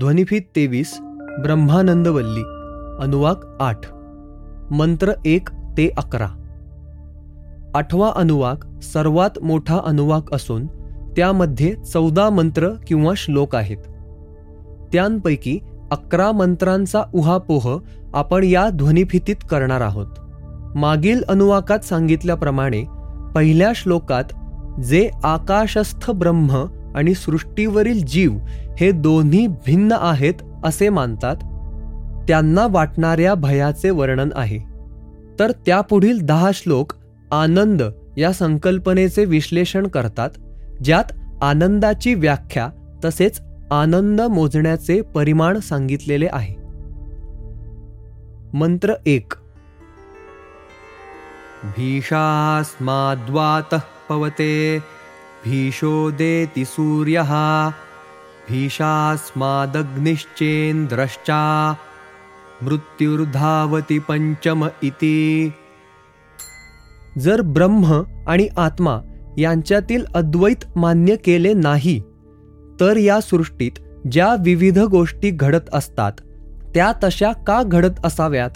ध्वनिफीत तेवीस ब्रह्मानंदवल्ली अनुवाक आठ मंत्र एक ते अकरा. आठवा अनुवाक सर्वात मोठा अनुवाक असून त्यामध्ये चौदा मंत्र किंवा श्लोक आहेत. त्यांपैकी अकरा मंत्रांचा उहापोह आपण या ध्वनिफितीत करणार आहोत. मागील अनुवाकात सांगितल्याप्रमाणे पहिल्या श्लोकात जे आकाशस्थ ब्रह्म आणि सृष्टीवरील जीव हे दोन्ही भिन्न आहेत असे मानतात. त्यांना वाटणाऱ्या भयाचे वर्णन आहे. तर त्यापुढील दहा श्लोक आनंद या संकल्पनेचे विश्लेषण करतात ज्यात आनंदाची व्याख्या तसेच आनंद मोजण्याचे परिमाण सांगितलेले आहे. मंत्र एक. भीषास्माद्वातः पवते भीषोदेति सूर्यः। भीषास्मादग्निश्चेन्द्रश्चा मृत्युर्धावती पंचम इति। जर ब्रह्म आणि आत्मा यांच्यातील अद्वैत मान्य केले नाही तर या सृष्टीत ज्या विविध गोष्टी घडत असतात त्या तशा का घडत असाव्यात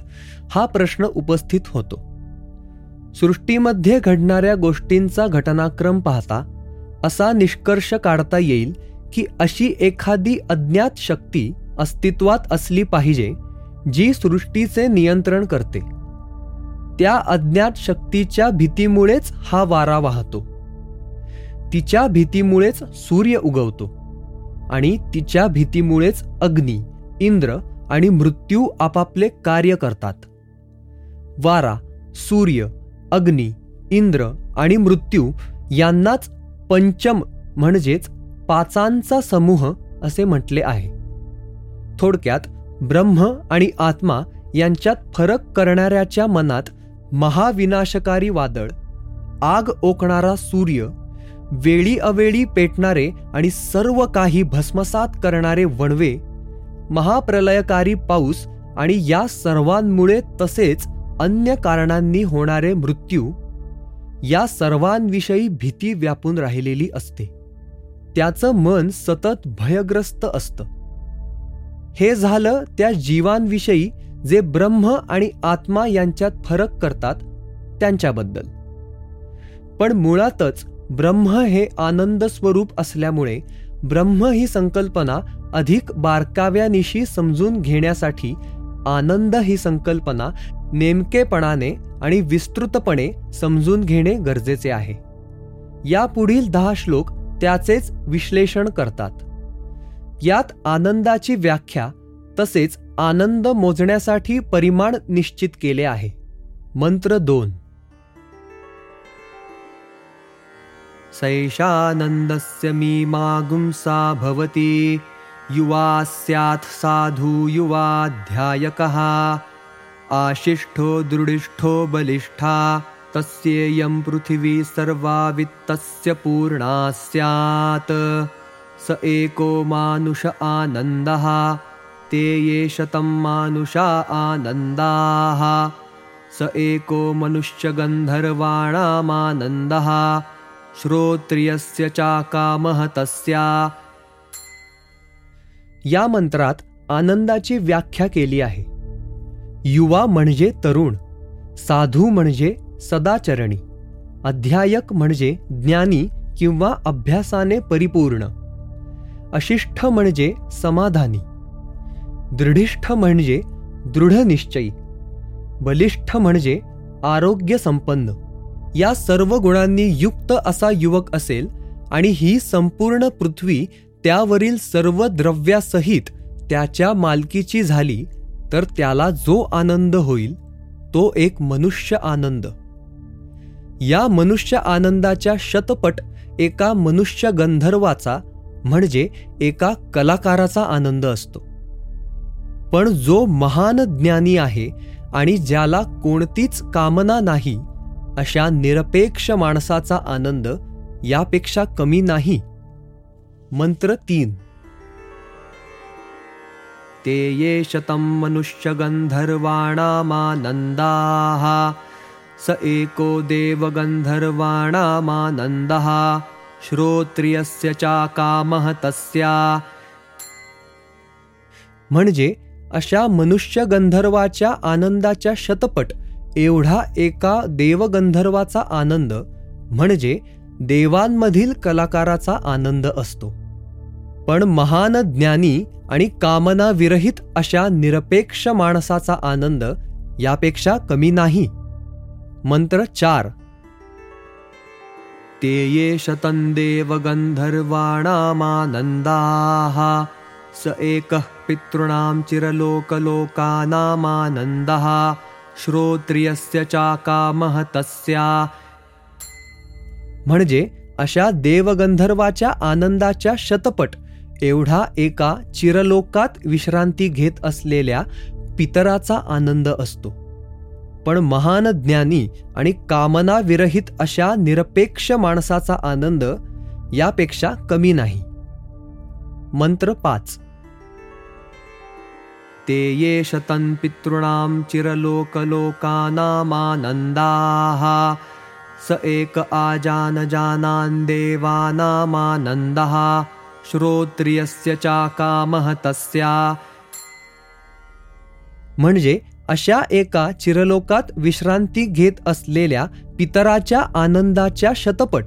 हा प्रश्न उपस्थित होतो. सृष्टीमध्ये घडणाऱ्या गोष्टींचा घटनाक्रम पाहता असा निष्कर्ष काढता येईल की अशी एखादी अज्ञात शक्ती अस्तित्वात असली पाहिजे जी सृष्टीचे नियंत्रण करते. त्या अज्ञात शक्तीच्या भीतीमुळेच हा वारा वाहतो. तिच्या भीतीमुळेच सूर्य उगवतो आणि तिच्या भीतीमुळेच अग्नी इंद्र आणि मृत्यू आपापले कार्य करतात. वारा सूर्य अग्नी इंद्र आणि मृत्यू यांनाच पंचम म्हणजेच पाचांचा समूह असे म्हटले आहे. थोडक्यात ब्रह्म आणि आत्मा यांच्यात फरक करणाऱ्याच्या मनात महाविनाशकारी वादळ आग ओकणारा सूर्य वेळी अवेळी पेटणारे आणि सर्व काही भस्मसात करणारे वणवे महाप्रलयकारी पाऊस आणि या सर्वांमुळे तसेच अन्य कारणांनी होणारे मृत्यू या सर्वांविषयी भीती व्यापून राहिलेली असते. त्याचं मन सतत भयग्रस्त असतं. हे झालं त्या जीवांविषयी जे ब्रह्म आणि आत्मा यांच्यात फरक करतात त्यांच्याबद्दल. पण मुळातच ब्रह्म हे आनंद स्वरूप असल्यामुळे ब्रह्म ही संकल्पना अधिक बारकाव्यानिशी समजून घेण्यासाठी आनंद ही संकल्पना नेमकेपणाने आणि विस्तृतपणे समजून घेणे गरजेचे आहे. यापुढील दहा श्लोक त्याचेच विश्लेषण करतात. यात आनंदाची व्याख्या तसेच आनंद मोजण्यासाठी परिमाण निश्चित केले आहे. मंत्र दोन. सैषानन्दस्य मीमागुंसा भवति युवा स्यात् साधु युवाध्यायकः आशिष्ठो दृढिष्ठो बलिष्ठा तस्येयं पृथिवी सर्वा वित्तस्य पूर्णा स्यात्। स एको मानुष आनन्दः ते ये शतं मानुषा आनन्दाः। स एको मनुष्यगन्धर्वाणामानन्दः श्रोत्रियस्य चाकामः तस्या। या मंत्रात आनंदाची व्याख्या केली आहे। युवा म्हणजे तरुण साधू म्हणजे सदाचरणी. अध्यायक म्हणजे ज्ञानी किंवा अभ्यासाने परिपूर्ण. अशिष्ठ म्हणजे समाधानी. दृढिष्ठ म्हणजे दृढनिश्चयी बलिष्ठ म्हणजे आरोग्य संपन्न. या सर्व गुणांनी युक्त असा युवक असेल आणि ही संपूर्ण पृथ्वी त्यावरील सर्व द्रव्यासहित त्याच्या मालकीची झाली तर त्याला जो आनंद होईल तो एक मनुष्य आनंद. या मनुष्य आनंदाच्या शतपट एका मनुष्य गंधर्वाचा म्हणजे एका कलाकाराचा आनंद असतो. पण जो महान ज्ञानी आहे आणि ज्याला कोणतीच कामना नाही अशा निरपेक्ष माणसाचा आनंद यापेक्षा कमी नाही. मंत्र तीन. ते ये शतं मनुष्यगन्धर्वाणामानन्दाः स एको देवगन्धर्वाणामानन्दः श्रोत्रियस्य चाकामः तस्या। म्हणजे अशा मनुष्य गंधर्वाच्या आनंदाच्या शतपट एवढा एका देवगंधर्वाचा आनंद म्हणजे देवांमधील कलाकाराचा आनंद असतो. पण महान ज्ञानी आणि कामना विरहित अशा निरपेक्ष माणसाचा आनंद यापेक्षा कमी नाही. मंत्र चार. ते ये शतं देवगन्धर्वाणामानन्दाः स एकः पितॄणां चिरलोकलोकानामानन्दः श्रोत्रियस्य चाकामः तस्या। म्हणजे अशा देवगंधर्वाच्या आनंदाच्या शतपट एवढा एका चिरलोकात विश्रांती घेत असलेल्या पितराचा आनंद असतो. पण महान ज्ञानी आणि कामनाविरहित अशा निरपेक्ष माणसाचा आनंद यापेक्षा कमी नाही. मंत्र पाच. ते ये शतं पितॄणां चिरलोकलोकानामानन्दाः। स एक आजानजानान् देवानामानन्दः। श्रोत्रियस्य चा कामः तस्या। म्हणजे अशा एका चिरलोकात विश्रांती घेत असलेल्या पितराच्या आनंदाच्या शतपट.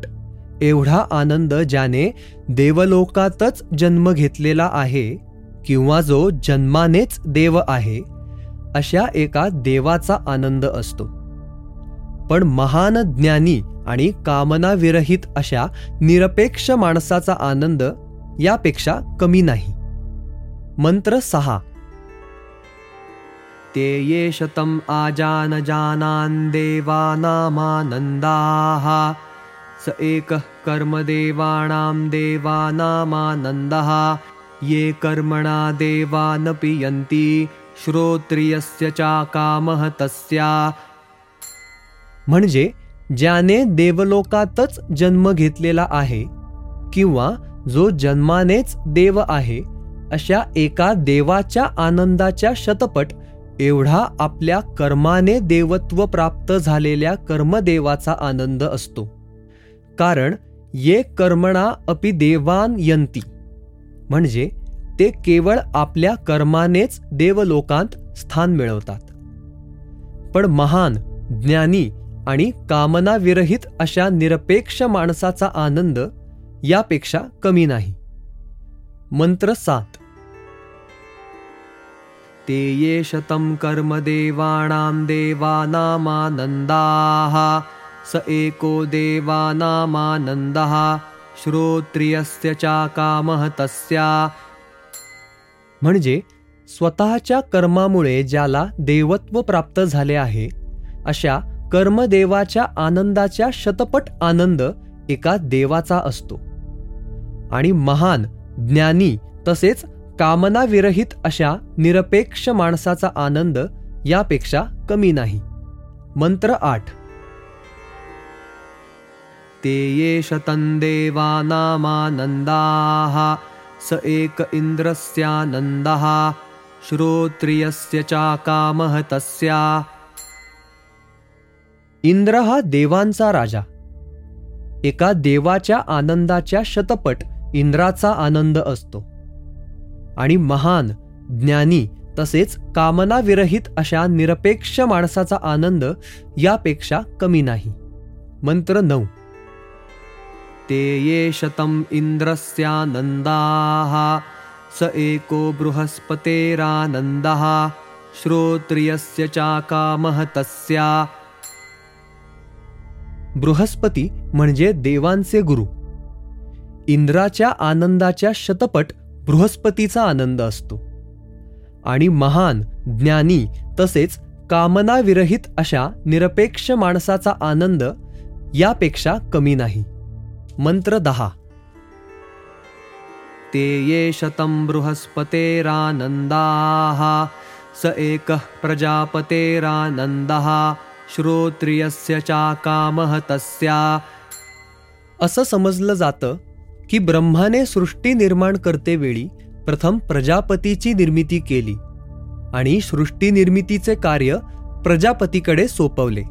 एवढा आनंद ज्याने देवलोकातच जन्म घेतलेला आहे किंवा जो जन्मानेच देव आहे अशा एका देवाचा आनंद असतो. पण महान ज्ञानी आणि कामनाविरहित अशा निरपेक्ष माणसाचा आनंद यापेक्षा कमी नाही. मंत्र सहा. ते ये शतम् आजानजानान् देवानामानन्दाः। स एकः कर्मदेवाणां देवानामानन्दः। ये कर्मणा देवानपि पियन्ति श्रोत्रियस्य चाकामः तस्या। म्हणजे ज्याने देवलोकातच जन्म घेतलेला आहे किंवा जो जन्मानेच देव आहे अशा एका देवाच्या आनंदाच्या शतपट एवढा आपल्या कर्माने देवत्व प्राप्त झालेल्या कर्मदेवाचा आनंद असतो. कारण ये कर्मणा अपि देवान यंती म्हणजे ते केवळ आपल्या कर्मानेच देवलोकांत स्थान मिळवतात. पण महान ज्ञानी आणि कामनाविरहित अशा निरपेक्ष माणसाचा आनंद यापेक्षा कमी नाही. मंत्र सात. ते ये शतं कर्मदेवाणां देवानामानन्दाः। स एको देवानामानन्दः। श्रोत्रियस्य चाकामः तस्या। म्हणजे स्वतःच्या कर्मामुळे ज्याला देवत्व प्राप्त झाले आहे अशा कर्मदेवाच्या आनंदाच्या शतपट आनंद एका देवाचा असतो. आणि महान ज्ञानी तसेच कामनाविरहित अशा निरपेक्ष माणसाचा आनंद यापेक्षा कमी नाही. मंत्र आठ. ते ये शतन्देवानामानन्दाः स एक इन्द्रस्यानन्दः श्रोत्रियस्य चाकामः तस्या इंद्र हा देवांचा राजा. एका देवाच्या आनंदाच्या शतपट इंद्राचा आनंद असतो. आणि महान ज्ञानी तसेच कामनाविरहित अशा निरपेक्ष माणसाचा आनंद यापेक्षा कमी नाही. मंत्र नऊ. ते ये शतम् इंद्रस्यानंदाः स एको बृहस्पतेरानन्दः श्रोत्रियस्य चाकामः तस्या। बृहस्पती म्हणजे देवांचे गुरु. इंद्राच्या आनंदाच्या शतपट बृहस्पतीचा आनंद असतो. आणि महान ज्ञानी तसेच कामनाविरहित अशा निरपेक्ष माणसाचा आनंद यापेक्षा कमी नाही. मंत्र दहा. ते ये शतं बृहस्पतेरानन्दाः स एकः प्रजापतेरानन्दः श्रोत्रियस्य चाकामः तस्या असं समजलं जातं की ब्रह्माने सृष्टी निर्माण करतेवेळी प्रथम प्रजापतीची निर्मिती केली आणि सृष्टी निर्मितीचे कार्य प्रजापतीकडे सोपवले.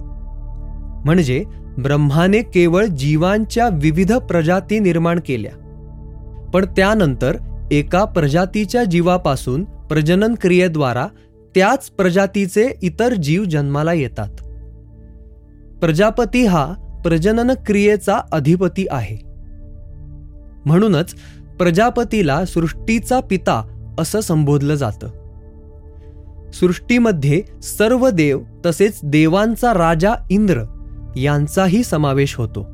म्हणजे ब्रह्माने केवळ जीवांच्या विविध प्रजाती निर्माण केल्या. पण त्यानंतर एका प्रजातीच्या जीवापासून प्रजनन क्रियेद्वारा त्याच प्रजातीचे इतर जीव जन्माला येतात. प्रजापती हा प्रजनन क्रियेचा अधिपती आहे. म्हणूनच प्रजापतीला सृष्टीचा पिता असं संबोधलं जातं. सृष्टीमध्ये सर्व देव तसेच देवांचा राजा इंद्र यांचाही समावेश होतो.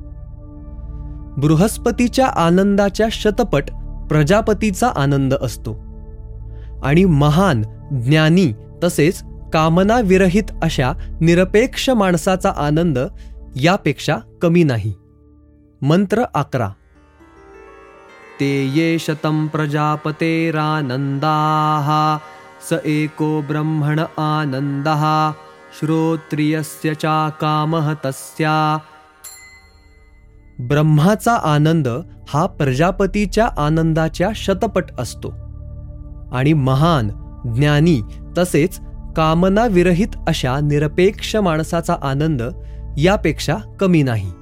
बृहस्पतीच्या आनंदाच्या शतपट प्रजापतीचा आनंद असतो. आणि महान ज्ञानी तसेच कामनाविरहित अशा निरपेक्ष माणसाचा आनंद यापेक्षा कमी नाही. मंत्र अकरा. ते ये शतं प्रजापतेरानन्दाः। स एको ब्रह्मण आनन्दः। श्रोत्रियस्य चा कामः तस्या। ब्रह्माचा आनंद हा प्रजापतीच्या आनंदाच्या शतपट असतो. आणि महान ज्ञानी तसेच कामनाविरहित अशा निरपेक्ष माणसाचा आनंद यापेक्षा कमी नाही.